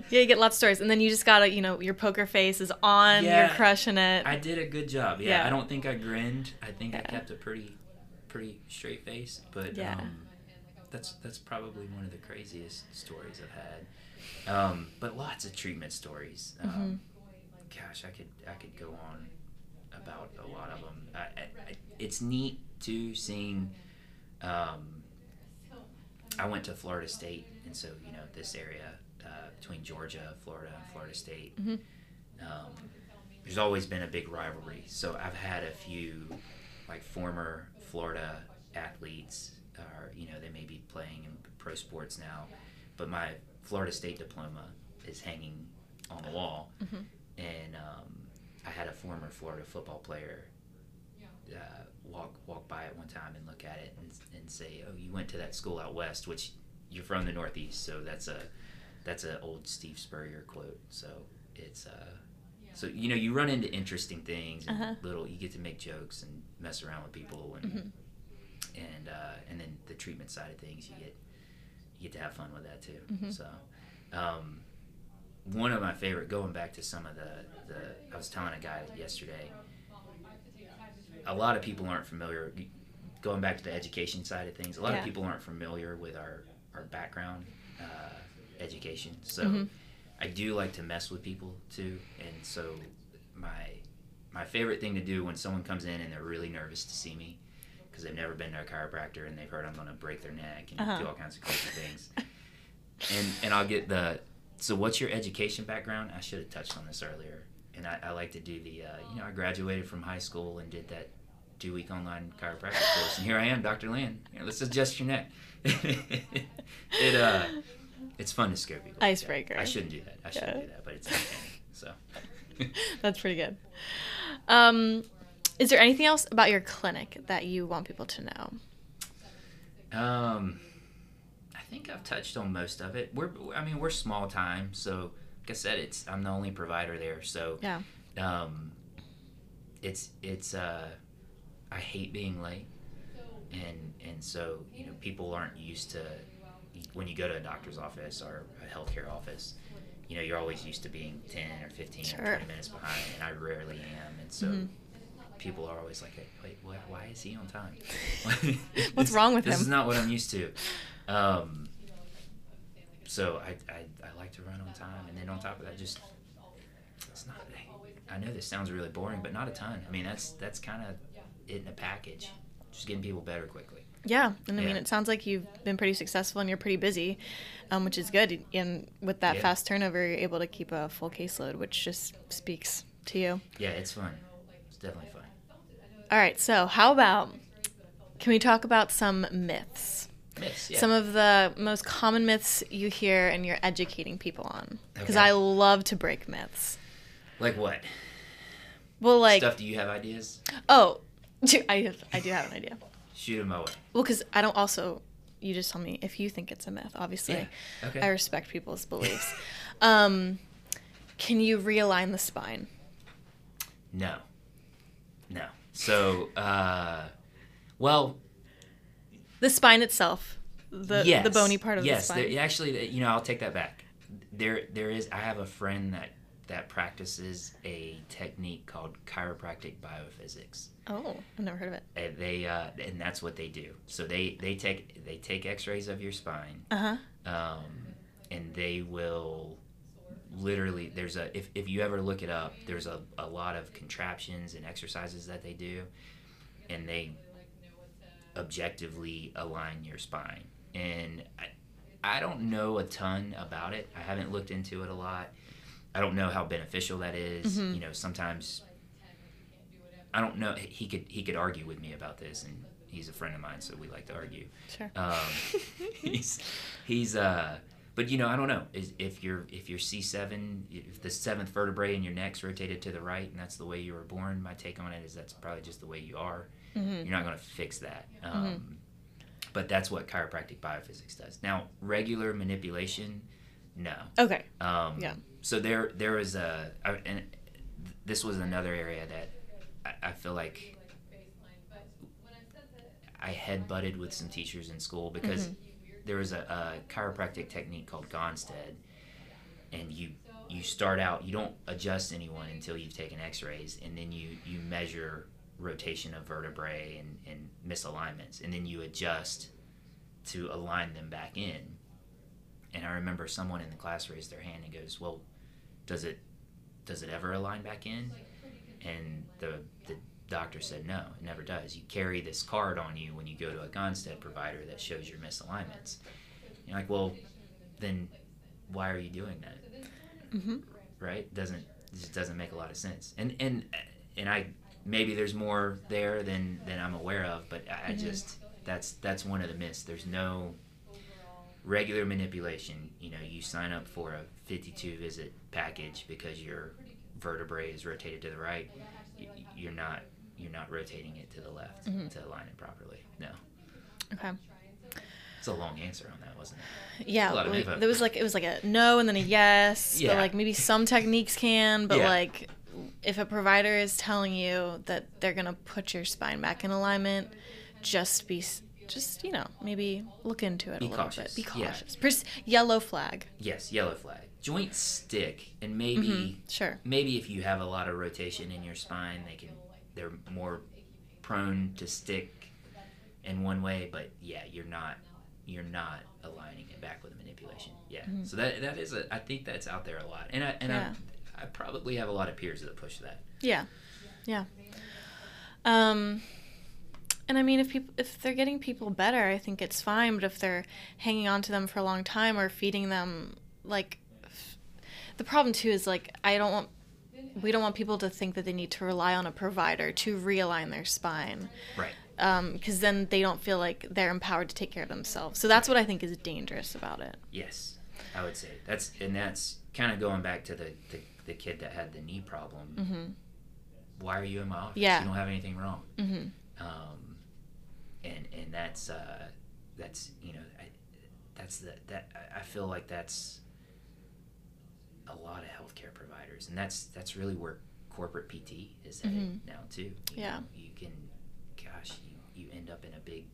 B: yeah, you get lots of stories, and then you just gotta, you know, your poker face is on.
C: Yeah,
B: you're crushing it.
C: i did a good job yeah,
B: Yeah.
C: i don't think i grinned i think i kept a pretty pretty straight face but
B: Yeah.
C: um, that's that's probably one of the craziest stories i've had um, but lots of treatment stories um,
B: Mhm.
C: gosh, I could I could go on about a lot of them. I, I, I, it's neat too seeing. Um, I went to Florida State, and so you know this area uh, between Georgia, Florida, and Florida State.
B: Mhm.
C: Um, there's always been a big rivalry. So I've had a few like former Florida athletes, or you know they may be playing in pro sports now, but my Florida State diploma is hanging on the wall
B: Mhm.
C: and um, I had a former Florida football player uh, walk walk by it one time and look at it and, and say, "Oh, you went to that school out west, which you're from the Northeast, so that's a that's an old Steve Spurrier quote." So it's uh, so you know you run into interesting things and
B: Uh-huh.
C: little you get to make jokes and mess around with people and
B: Mhm.
C: and uh, and then the treatment side of things, you get you get to have fun with that too.
B: Mm-hmm.
C: So, um, one of my favorite, going back to some of the the, I was telling a guy yesterday. A lot of people aren't familiar. Going back to the education side of things, a lot
B: Yeah.
C: of people aren't familiar with our our background uh, education. So,
B: Mhm.
C: I do like to mess with people too, and so my my favorite thing to do when someone comes in and they're really nervous to see me because they've never been to a chiropractor and they've heard I'm going to break their neck and
B: Uh-huh.
C: do all kinds of crazy things. And and I'll get the so what's your education background? I should have touched on this earlier. And I, I like to do the uh, you know I graduated from high school and did that two week online chiropractic course and here I am, Dr. Land. You know, let's adjust your neck. it uh it's fun to scare people. like.
B: Icebreaker.
C: I shouldn't do that. I shouldn't
B: Yeah.
C: do that, but it's entertaining. So
B: That's pretty good. Um, is there anything else about your clinic that you want people to know?
C: Um, I think I've touched on most of it. We're, I mean, we're small time, so like I said, it's I'm the only provider there, so
B: Yeah.
C: um, it's it's uh, I hate being late, and and so you know people aren't used to when you go to a doctor's office or a healthcare office. You know, you're always used to being 10 or 15
B: Sure.
C: or 20 minutes behind, and I rarely am. And so
B: Mhm.
C: people are always like, wait, why, why is he on time?
B: What's
C: This-
B: wrong with
C: this
B: him?
C: This is not what I'm used to. Um, so I, I, I like to run on time, and then on top of that, just it's not. I know this sounds really boring, but not a ton. I mean, that's that's kind of it in a package. Just getting people better quickly.
B: Yeah, and I mean, it sounds like you've been pretty successful and you're pretty busy, um, which is good. And with that
C: Yeah.
B: fast turnover, you're able to keep a full caseload, which just speaks to you.
C: Yeah, it's fun. It's definitely fun.
B: All right, so how about can we talk about some myths?
C: Myths, yeah.
B: Some of the most common myths you hear and you're educating people on. Because
C: Okay.
B: I love to break myths.
C: like what
B: Well, like,
C: stuff? Do you have ideas?
B: oh, I, have, I do have an idea.
C: Shoot them away.
B: Well, because I don't also, you just tell me if you think it's a myth, obviously.
C: Yeah. Okay.
B: I respect people's beliefs. um, can you realign the spine?
C: No. No. So, uh, well,
B: The spine itself, the
C: yes,
B: the bony part of
C: yes,
B: the spine.
C: Yes actually, you know, I'll take that back. There, there is. I have a friend that that practices a technique called chiropractic biophysics.
B: Oh, I've never heard of it.
C: And they, uh, and that's what they do. So they they take they take X-rays of your spine,
B: Uh huh.
C: um, and they will literally there's a if, if you ever look it up there's a, a lot of contraptions and exercises that they do and they objectively align your spine and I, I don't know a ton about it i haven't looked into it a lot i don't know how beneficial that is.
B: Mhm.
C: you know sometimes i don't know he could he could argue with me about this and he's a friend of mine so we like to argue
B: Sure.
C: um, he's he's uh but you know I don't know is if you're if you're C seven if the seventh vertebrae in your neck's rotated to the right and that's the way you were born my take on it is that's probably just the way you are
B: hmm
C: you're not going to fix that um, but that's what chiropractic biophysics does now regular manipulation no
B: Okay.
C: um,
B: Yeah.
C: So there, there was a, I- and this was another area that I, I feel like I head butted with some teachers in school because
B: Mhm.
C: there was a, a chiropractic technique called Gonstead, and you you start out you don't adjust anyone until you've taken X-rays, and then you you measure rotation of vertebrae and, and misalignments, and then you adjust to align them back in. And I remember someone in the class raised their hand and goes, "Well, does it does it ever align back in?" And the the doctor said, "No, it never does. You carry this card on you when you go to a Gonstead provider that shows your misalignments." You're like, "Well, then why are you doing that?"
B: hmm
C: Right? Doesn't it just doesn't make a lot of sense. And and and I maybe there's more there than than I'm aware of, but I, I
B: Mhm.
C: just that's that's one of the myths. There's no regular manipulation. You know, you sign up for a 52 visit package because your vertebrae is rotated to the right. You're not you're not rotating it to the left
B: Mhm.
C: to align it properly. No,
B: Okay.
C: it's a long answer on that, wasn't it?
B: Yeah,
C: A lot of
B: we- there was like it was like a no and then a yes,
C: Yeah.
B: but like maybe some techniques can, but
C: Yeah.
B: like if a provider is telling you that they're gonna put your spine back in alignment, just be just you know maybe look into it
C: Be
B: a little
C: cautious,
B: bit. Be cautious. yeah. Pers- yellow flag.
C: Yes, yellow flag. Joint stick, and maybe
B: Mm-hmm. Sure.
C: maybe if you have a lot of rotation in your spine, they can they're more prone to stick in one way. But yeah, you're not you're not aligning it back with a manipulation. Yeah. So that that is a I think that's out there a lot, and I and
B: Mm-hmm. Yeah.
C: I, I probably have a lot of peers that push that.
B: Yeah, yeah. Um, and I mean, if people if they're getting people better, I think it's fine. But if they're hanging on to them for a long time or feeding them, like, f- the problem too is like I don't want we don't want people to think that they need to rely on a provider to realign their spine
C: Right.
B: because then they don't feel like they're empowered to take care of themselves. So that's what I think is dangerous about it.
C: Yes, I would say that's and that's kind of going back to the, the the kid that had the knee problem.
B: hmm
C: Why are you in my office?
B: Yeah.
C: You don't have anything wrong.
B: hmm
C: um, and and that's uh, that's you know I, that's the, that I- feel like that's a lot of healthcare providers, and that's that's really where corporate PT is headed
B: Mhm.
C: now too. You
B: Yeah.
C: know, you can, gosh, you, you end up in a big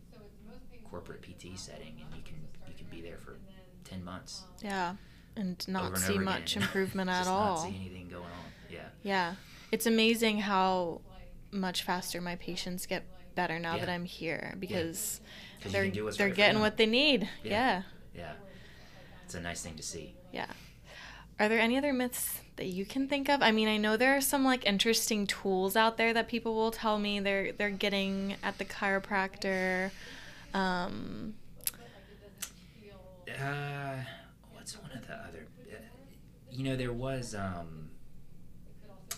C: corporate PT setting, and you can you can be there for ten months
B: Yeah, and not
C: and
B: see much
C: again.
B: improvement at all.
C: Not see anything going on. Yeah.
B: Yeah. It's amazing how much faster my patients get better now that I'm here because
C: you
B: they're
C: can do what's
B: they're
C: right
B: getting what they need.
C: Yeah.
B: Yeah.
C: Yeah. It's a nice thing to see.
B: yeah. Are there any other myths that you can think of? I mean, I know there are some like interesting tools out there that people will tell me they're they're getting at the chiropractor. Um,
C: Uh, what's one of the other? Uh, you know, there was, um,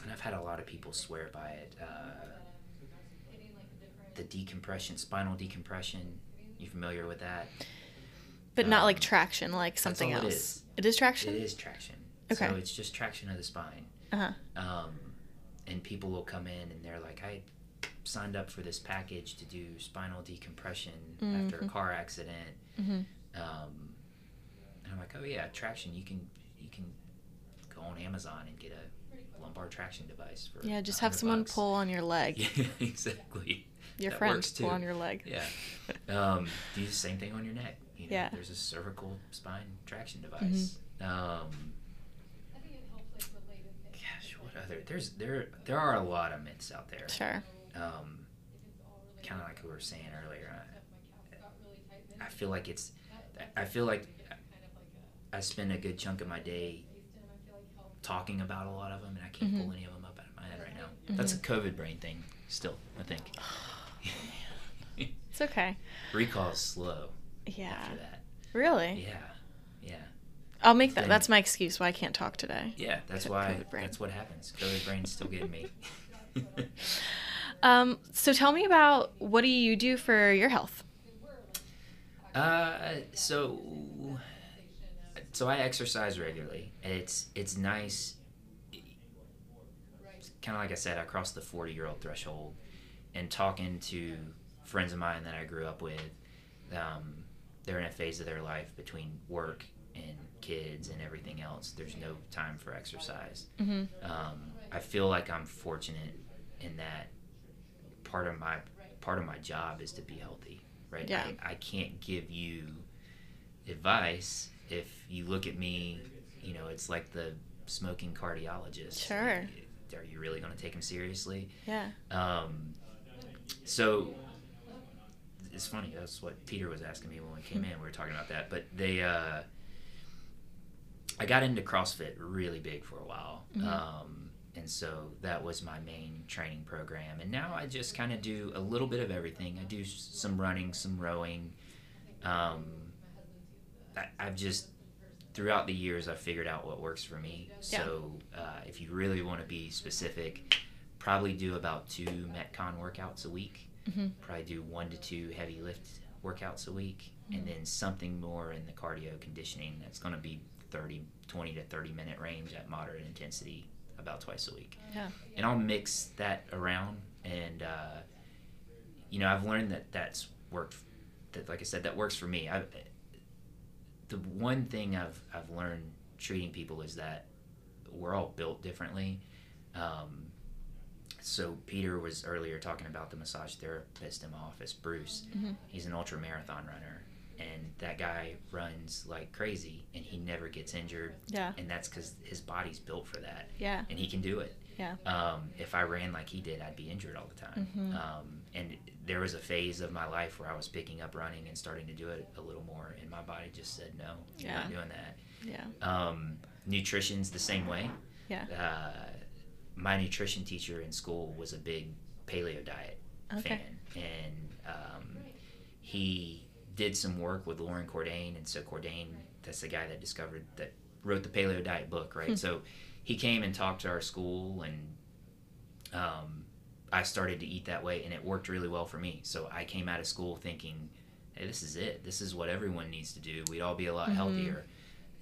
C: and I've had a lot of people swear by it. Uh, the decompression, spinal decompression. You familiar with that?
B: but not like
C: Um,
B: traction, like something else.
C: is.
B: It is traction.
C: It is traction.
B: Okay.
C: So it's just traction of the spine.
B: Uh-huh.
C: Um, and people will come in and they're like, I signed up for this package to do spinal decompression after a
B: Mhm.
C: car accident.
B: Mm-hmm.
C: Um, and I'm like, oh yeah, traction. You can you can on Amazon and get a lumbar traction device for
B: Yeah, just have someone
C: bucks.
B: pull on your leg.
C: Yeah, exactly.
B: Your
C: That
B: friend pull on your leg.
C: Yeah. Um, do the same thing on your neck. You know,
B: Yeah.
C: There's a cervical spine traction device.
B: Mm-hmm.
C: device. Um, gosh, what other? There's there there are a lot of myths out there.
B: Sure.
C: Um, kind of like we were saying earlier. I, I feel like it's. I feel like I spend a good chunk of my day talking about a lot of them, and I can't
B: Mhm.
C: pull any of them up out of my head right now. That's a COVID brain thing, still. I think.
B: It's okay.
C: Recall's slow
B: Yeah.
C: after that.
B: Really?
C: Yeah, yeah,
B: I'll make that.
C: Then-
B: That's my excuse why I can't talk today.
C: yeah. That's why. That's what happens. COVID brain's still getting me.
B: Um, so tell me about what do you do for your health?
C: Uh, so so I exercise regularly. It's it's nice. Kind of like I said, I crossed the forty year old threshold, and talking to friends of mine that I grew up with, um, they're in a phase of their life between work and kids and everything else. There's no time for exercise.
B: Mm-hmm.
C: Um, I feel like I'm fortunate in that part of my part of my job is to be healthy, right?
B: Yeah.
C: I, I can't give you advice if you look at me, you know, it's like the smoking cardiologist.
B: Sure.
C: Are you really going to take him seriously?
B: Yeah.
C: Um, so it's funny. That's what Peter was asking me when we came in. We were talking about that, but they. Uh, I got into CrossFit really big for a while,
B: Mhm.
C: um, and so that was my main training program. And now I just kind of do a little bit of everything. I do some running, some rowing. Um, I, I've just throughout the years I've figured out what works for me.
B: Yeah.
C: So uh, if you really want to be specific, probably do about two Metcon workouts a week.
B: Mm-hmm.
C: Probably do one to two heavy lift workouts a week,
B: Mhm.
C: and then something more in the cardio conditioning that's going to be 30, 20 to 30 minute range at moderate intensity about twice a week.
B: Yeah.
C: And I'll mix that around, and uh, you know I've learned that that's worked. That like I said, that works for me. I, the one thing I've I've learned treating people is that we're all built differently. Um, so Peter was earlier talking about the massage therapist in my office, Bruce.
B: Mhm.
C: He's an ultra marathon runner, and that guy runs like crazy, and he never gets injured,
B: Yeah.
C: and that's because his body's built for that,
B: Yeah.
C: and he can do it.
B: Yeah.
C: Um, if I ran like he did, I'd be injured all the time.
B: Mhm.
C: Um, and there was a phase of my life where I was picking up running and starting to do it a little more, and my body just said, "No,
B: Yeah.
C: not doing that."
B: Yeah.
C: Um, nutrition's the same way.
B: Yeah.
C: Uh, my nutrition teacher in school was a big paleo diet
B: Okay.
C: fan, and um, he did some work with Loren Cordain, and so Cordain, that's the guy that discovered that wrote the paleo diet book, right?
B: Hmm.
C: so he came and talked to our school, and um, I started to eat that way, and it worked really well for me. So I came out of school thinking, "Hey, this is it. This is what everyone needs to do. We'd all be a lot
B: Mhm.
C: healthier."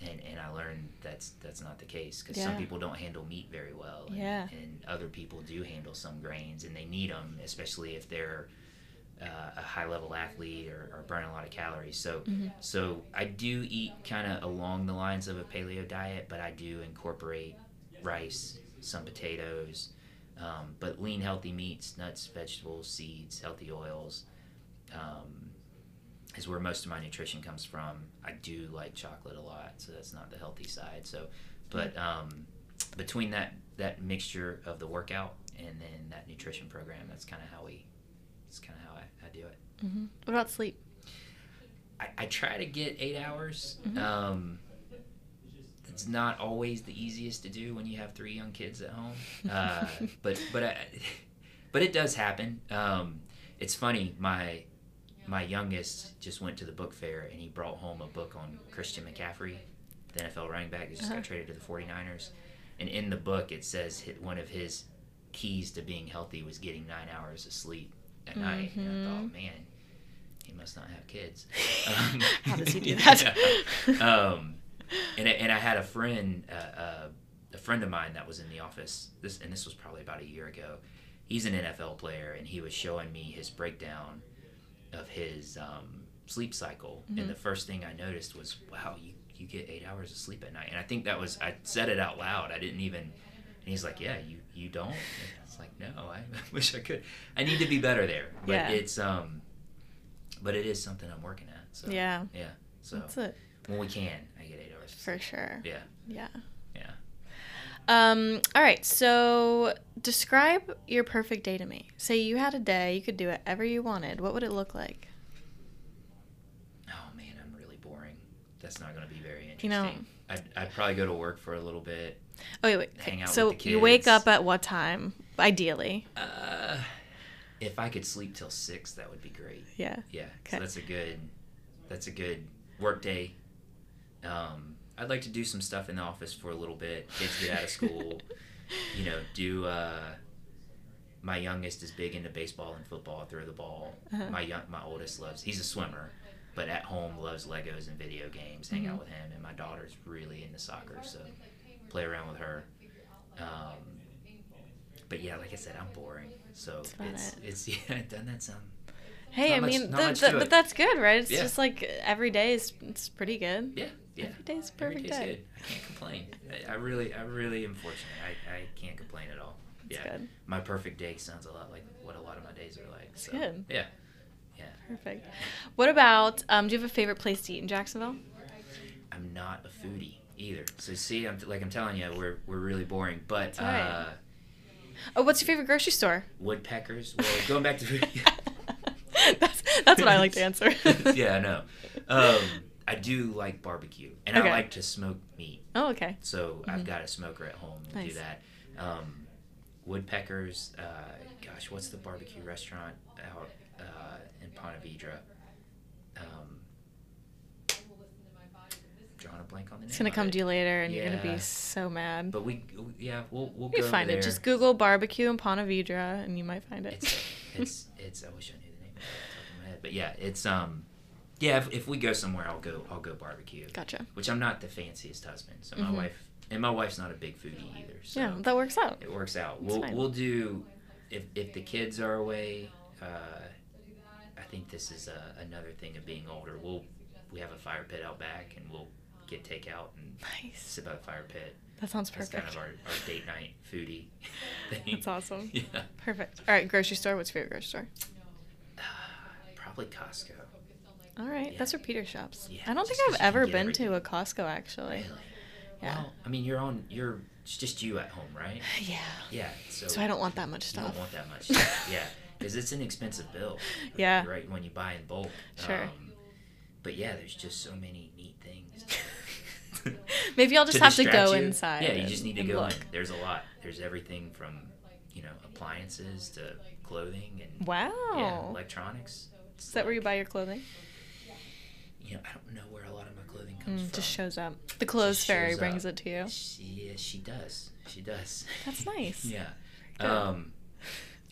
C: And, and I learned that's that's not the case because some people don't handle meat very well, and,
B: Yeah.
C: and other people do handle some grains, and they need them, especially if they're uh, a high level athlete or, or burn a lot of calories. So
B: Mhm.
C: so I do eat kind of along the lines of a paleo diet, but I do incorporate rice, some potatoes, um, but lean, healthy meats, nuts, vegetables, seeds, healthy oils. Um, is where most of my nutrition comes from. I do like chocolate a lot, so that's not the healthy side. So, but um, between that that mixture of the workout and then that nutrition program, that's kind of how we, it's kind of how I, I do it.
B: hmm What about sleep?
C: I, I try to get eight hours.
B: Mhm.
C: It's not always the easiest to do when you have three young kids at home, uh, but but I, but it does happen. Um, it's funny. My my youngest just went to the book fair and he brought home a book on Christian McCaffrey, the NFL running back that just
B: Uh-huh.
C: got traded to the 49ers. And in the book, it says one of his keys to being healthy was getting nine hours of sleep at night. And I thought,
B: Mhm.
C: man, he must not have kids. Um,
B: How does he do that?
C: yeah. um, and, I- and I had a friend, uh, uh, a friend of mine that was in the office. This and this was probably about a year ago. He's an NFL player, and he was showing me his breakdown of his um, sleep cycle.
B: Mhm.
C: And the first thing I noticed was, wow, you you get eight hours of sleep at night. And I think that was I said it out loud. I didn't even. And he's like, yeah, you you don't. And it's like, no, I wish I could. I need to be better there. But
B: Yeah.
C: it's um, but it is something I'm working at. So
B: Yeah.
C: yeah. So
B: That's it
C: when we can, I get eight hours.
B: For sure.
C: Yeah.
B: Yeah.
C: Yeah.
B: Um, all right, so describe your perfect day to me. Say you had a day, you could do whatever you wanted. What would it look like?
C: Oh man, I'm really boring. That's not going to be very interesting.
B: You know-
C: I'd, I'd probably go to work for a little bit.
B: Oh, wait, wait.
C: Hang out
B: So
C: with the
B: you wake up at what time, ideally?
C: Uh, if I could sleep till six, that would be great.
B: Yeah.
C: Yeah,
B: Okay.
C: so that's a good, that's a good work day. Um, I'd like to do some stuff in the office for a little bit. Kids get out of school, you know. Do uh, my youngest is big into baseball and football. Throw the ball.
B: Uh-huh.
C: My young, my oldest loves. He's a swimmer, but at home loves Legos and video games. Hang
B: Mhm.
C: out with him, and my daughter's really into soccer, so play around with her. Um, but yeah, like I said, I'm boring. So
B: That's
C: it's
B: it.
C: it's yeah. Doesn't that sound?
B: Hey, I
C: much-
B: mean, the, the- but that's good, right? It's
C: Yeah.
B: just like every day is it's pretty good.
C: Yeah, yeah.
B: Every day's a perfect
C: day's
B: day.
C: good. I can't complain. I, I really, I really am fortunate. I, I can't complain at all.
B: That's
C: yeah,
B: good.
C: my perfect day sounds a lot like what a lot of my days are like. So,
B: good.
C: Yeah, yeah.
B: Perfect. What about, um, do you have a favorite place to eat in Jacksonville?
C: I'm not a foodie either. So see, I'm like I'm telling you, we're we're really boring. But
B: right.
C: uh,
B: Oh, what's your favorite grocery store?
C: woodpeckers. Well, going back to
B: that's, what I like to answer.
C: yeah, I know. Um, I do like barbecue, and
B: Okay.
C: I like to smoke meat.
B: oh, okay.
C: So I've
B: Mhm.
C: got a smoker at home and
B: Nice.
C: do that. Um, woodpeckers. Uh, gosh, what's the barbecue restaurant out uh, in Ponte Vedra? Um, drawing a blank on the name.
B: It's gonna come
C: it.
B: to you later, and you're gonna be so mad.
C: But we, yeah, we'll we'll
B: You
C: go
B: find it. Just Google barbecue in Ponte Vedra, and you might find it.
C: It's it's it's. I wish I knew the name of it off the top of my head, but yeah, it's um. Yeah, if, if we go somewhere, I'll go. I'll go barbecue.
B: gotcha.
C: Which I'm not the fanciest husband, so my
B: Mhm.
C: wife and my wife's not a big foodie either. So
B: yeah, that works out.
C: it works out.
B: It's
C: We'll
B: fine.
C: we'll do if if the kids are away. Uh, I think this is uh, another thing of being older. We'll we have a fire pit out back, and we'll get takeout and
B: Nice.
C: sit by the fire pit.
B: That sounds perfect.
C: That's kind of our, our date night foodie thing.
B: That's awesome.
C: Yeah.
B: Perfect. All right, grocery store. What's your favorite grocery store?
C: Probably Costco.
B: All right,
C: Yeah.
B: that's where Peter shops.
C: Yeah,
B: I don't think I've ever been to a. Costco actually.
C: Really?
B: Yeah.
C: Well, I mean, you're on. You're it's just you at home, right?
B: Yeah.
C: Yeah. So,
B: So I don't want that much
C: You
B: stuff.
C: don't want that much. stuff, yeah, because it's an expensive bill.
B: Yeah.
C: Right when you buy in bulk.
B: Sure.
C: Um, but yeah, there's just so many neat things.
B: Maybe I'll just
C: to
B: have to go
C: you.
B: inside.
C: Yeah, you
B: and-
C: just need to go
B: look.
C: in. There's a lot. There's everything from, you know, appliances to clothing and
B: Wow.
C: yeah, electronics.
B: Is that where you buy your clothing?
C: You know, I don't know where a lot of my clothing comes
B: Mm,
C: from.
B: just shows up. The clothes fairy brings
C: up.
B: it to you.
C: She, yeah, she does. She does.
B: That's nice.
C: yeah. Um,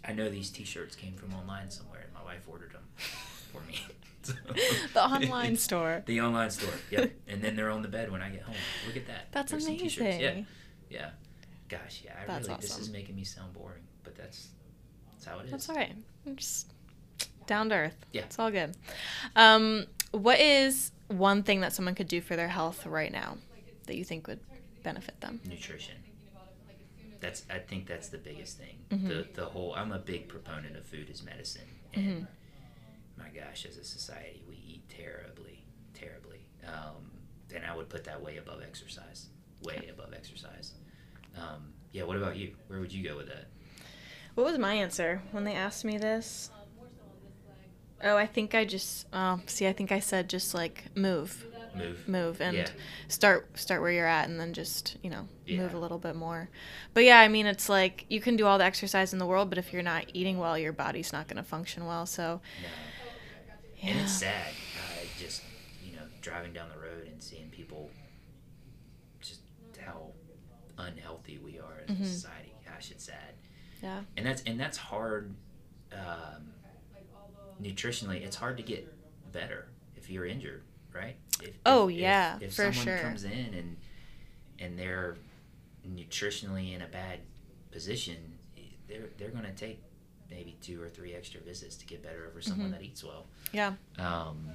C: I know these T-shirts came from online somewhere, and my wife ordered them for me. So-
B: The online store.
C: The online store. Yep. and then they're on the bed when I get home. Look at that.
B: That's
C: There's some Yeah. Yeah. Gosh, yeah. I
B: That's
C: really. This is making me sound boring, but that's that's how it is.
B: That's all right. I'm just down to earth.
C: Yeah.
B: It's all good. Um, what is one thing that someone could do for their health right now that you think would benefit them?
C: Nutrition. That's. I think that's the biggest thing.
B: Mhm.
C: The the whole. I'm a big proponent of food as medicine, and my gosh, as a society, we eat terribly, terribly. Um, and I would put that way above exercise. Way above exercise. Um, yeah. What about you? Where would you go with that?
B: What was my answer when they asked me this? Oh, I think I just. Oh, see, I think I said just like move,
C: Move.
B: move, and
C: Yeah.
B: start start where you're at, and then just you know move a little bit more. But yeah, I mean, it's like you can do all the exercise in the world, but if you're not eating well, your body's not going to function well. So
C: No.
B: yeah,
C: And it's sad. Uh, just you know, driving down the road and seeing people, just how unhealthy we are as
B: Mhm.
C: a society. Gosh, it's sad.
B: yeah,
C: And that's and that's hard. Um, nutritionally, it's hard to get better if you're injured, right? If,
B: Oh,
C: if- if-
B: yeah,
C: If,
B: for
C: someone
B: sure.
C: comes in and and they're nutritionally in a bad position, they're they're going to take maybe two or three extra visits to get better over someone
B: Mhm.
C: that eats well.
B: yeah,
C: Um,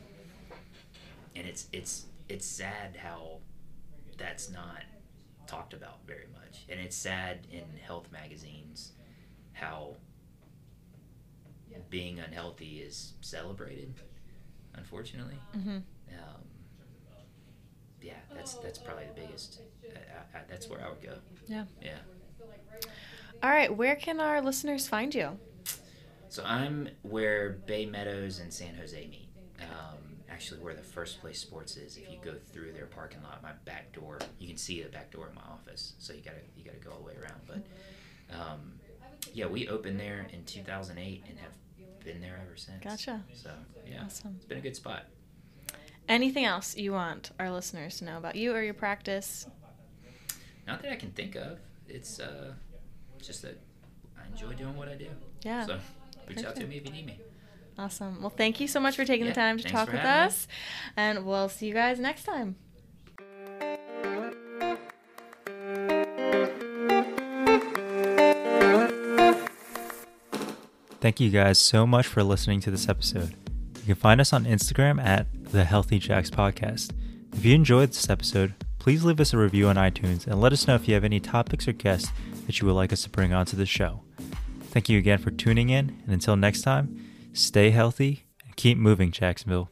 C: and it's it's it's sad how that's not talked about very much, and it's sad in health magazines how being unhealthy is celebrated. Unfortunately,
B: hmm
C: um, yeah, that's that's probably the biggest. I, I, that's where I would go.
B: yeah.
C: Yeah.
B: All right, where can our listeners find you?
C: So I'm where Bay Meadows and San Jose meet. Um, actually, where the first place sports is. If you go through their parking lot, my back door, you can see the back door of my office. So you gotta you gotta go all the way around. But um, yeah, we opened there in 2008 and have been there ever since.
B: Gotcha.
C: So yeah,
B: Awesome.
C: it's been a good spot.
B: Anything else you want our listeners to know about you or your practice?
C: Not that I can think of. It's uh, just that I enjoy doing what I do.
B: Yeah.
C: So reach out to me if you need me.
B: Awesome. Well, thank you so much for taking
C: Yeah,
B: the time to talk with
C: having me.
B: us. And we'll see you guys next time.
A: Thank you guys so much for listening to this episode. You can find us on Instagram at the Healthy Jax Podcast. If you enjoyed this episode, please leave us a review on iTunes and let us know if you have any topics or guests that you would like us to bring onto the show. Thank you again for tuning in, and until next time, stay healthy and keep moving, Jacksonville.